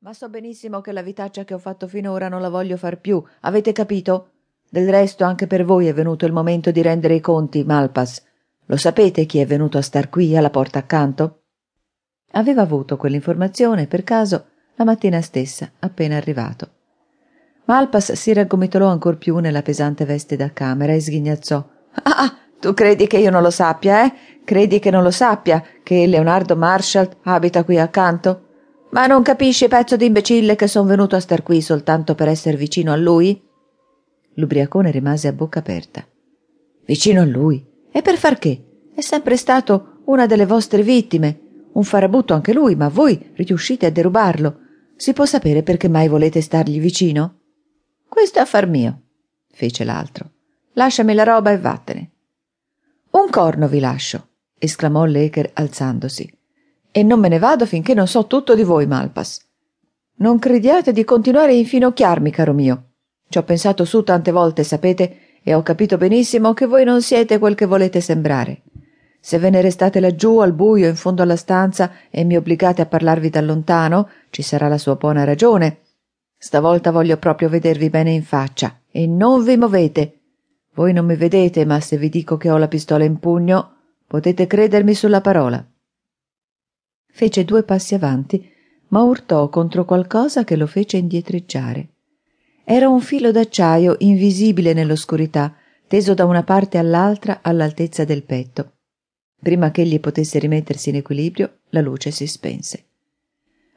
ma so benissimo che la vitaccia che ho fatto finora non la voglio far più. Avete capito? Del resto anche per voi è venuto il momento di rendere i conti, Malpas. Lo sapete chi è venuto a star qui alla porta accanto? Aveva avuto quell'informazione per caso la mattina stessa, appena arrivato. Malpas si raggomitolò ancor più nella pesante veste da camera e sghignazzò. Ah, tu credi che io non lo sappia, eh? Credi che non lo sappia che Leonardo Marshall abita qui accanto? Ma non capisci, pezzo d'imbecille, che son venuto a star qui soltanto per essere vicino a lui? L'ubriacone rimase a bocca aperta. Vicino a lui? E per far che? È sempre stato una delle vostre vittime. Un farabutto anche lui, ma voi riuscite a derubarlo. Si può sapere perché mai volete stargli vicino? Questo è affar mio, fece l'altro. Lasciami la roba e vattene. Un corno vi lascio, esclamò Lecher alzandosi. E non me ne vado finché non so tutto di voi, Malpas. Non crediate di continuare a infinocchiarmi, caro mio. Ci ho pensato su tante volte, sapete, e ho capito benissimo che voi non siete quel che volete sembrare. Se ve ne restate laggiù al buio in fondo alla stanza e mi obbligate a parlarvi da lontano, ci sarà la sua buona ragione. Stavolta voglio proprio vedervi bene in faccia e non vi muovete. Voi non mi vedete, ma se vi dico che ho la pistola in pugno, potete credermi sulla parola. Fece due passi avanti, ma urtò contro qualcosa che lo fece indietreggiare. Era un filo d'acciaio invisibile nell'oscurità, teso da una parte all'altra all'altezza del petto. Prima che egli potesse rimettersi in equilibrio, la luce si spense.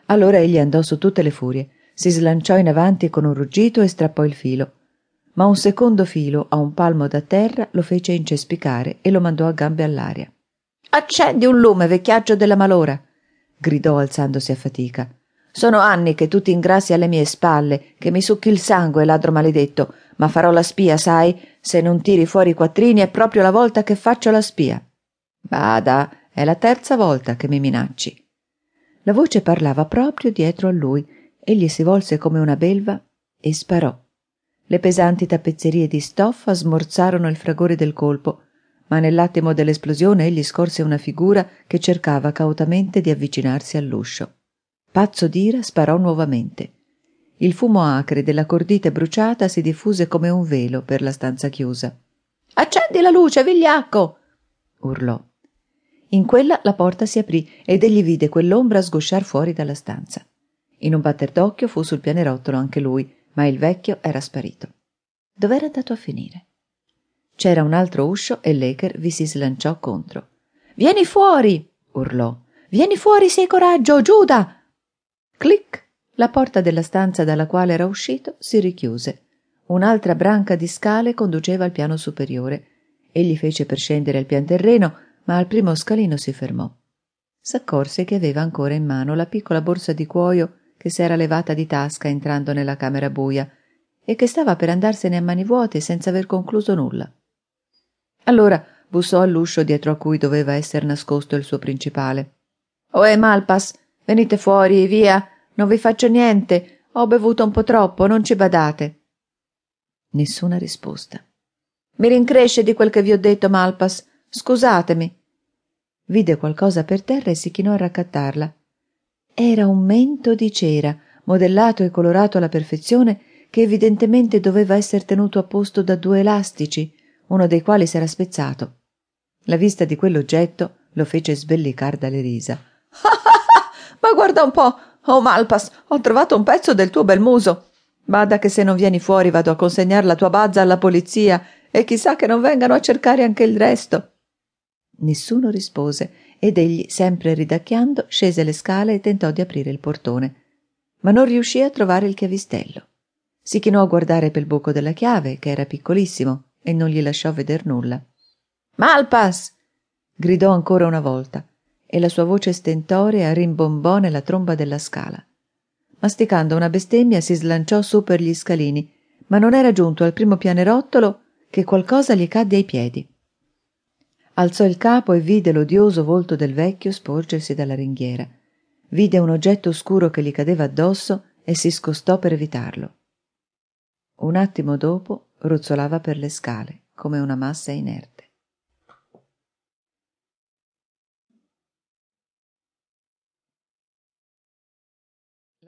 Allora egli andò su tutte le furie, si slanciò in avanti con un ruggito e strappò il filo. Ma un secondo filo, a un palmo da terra, lo fece incespicare e lo mandò a gambe all'aria. Accendi un lume, vecchiaggio della malora! Gridò alzandosi a fatica. Sono anni che tu ti ingrassi alle mie spalle, che mi succhi il sangue, ladro maledetto, ma farò la spia, sai? Se non tiri fuori i quattrini è proprio la volta che faccio la spia. Bada, è la terza volta che mi minacci. La voce parlava proprio dietro a lui. Egli si volse come una belva e sparò. Le pesanti tappezzerie di stoffa smorzarono il fragore del colpo, ma nell'attimo dell'esplosione egli scorse una figura che cercava cautamente di avvicinarsi all'uscio. Pazzo d'ira sparò nuovamente. Il fumo acre della cordite bruciata si diffuse come un velo per la stanza chiusa. Accendi la luce, vigliacco! urlò. In quella la porta si aprì ed egli vide quell'ombra sgusciar fuori dalla stanza. In un batter d'occhio fu sul pianerottolo anche lui, ma il vecchio era sparito. Dov'era andato a finire? C'era un altro uscio e Lecher vi si slanciò contro. Vieni fuori! urlò. Vieni fuori se hai coraggio, Giuda! Clic! La porta della stanza dalla quale era uscito si richiuse. Un'altra branca di scale conduceva al piano superiore. Egli fece per scendere al pian terreno, ma al primo scalino si fermò. S'accorse che aveva ancora in mano la piccola borsa di cuoio che s'era levata di tasca entrando nella camera buia e che stava per andarsene a mani vuote senza aver concluso nulla. Allora bussò all'uscio dietro a cui doveva essere nascosto il suo principale. Oe Malpas, venite fuori, via, non vi faccio niente, ho bevuto un po' troppo, non ci badate. Nessuna risposta. Mi rincresce di quel che vi ho detto, Malpas. Scusatemi. Vide qualcosa per terra e si chinò a raccattarla. Era un mento di cera, modellato e colorato alla perfezione, che evidentemente doveva essere tenuto a posto da due elastici, uno dei quali s'era spezzato. La vista di quell'oggetto lo fece sbellicar dalle risa. Ma guarda un po', oh Malpas, ho trovato un pezzo del tuo bel muso. Bada che se non vieni fuori vado a consegnar la tua bazza alla polizia e chissà che non vengano a cercare anche il resto. Nessuno rispose ed egli, sempre ridacchiando, scese le scale e tentò di aprire il portone, ma non riuscì a trovare il chiavistello. Si chinò a guardare per il buco della chiave, che era piccolissimo, e non gli lasciò veder nulla. Malpas! gridò ancora una volta, e la sua voce stentorea rimbombò nella tromba della scala. Masticando una bestemmia si slanciò su per gli scalini, ma non era giunto al primo pianerottolo che qualcosa gli cadde ai piedi. Alzò il capo e vide l'odioso volto del vecchio sporgersi dalla ringhiera. Vide un oggetto oscuro che gli cadeva addosso e si scostò per evitarlo. Un attimo dopo ruzzolava per le scale come una massa inerte.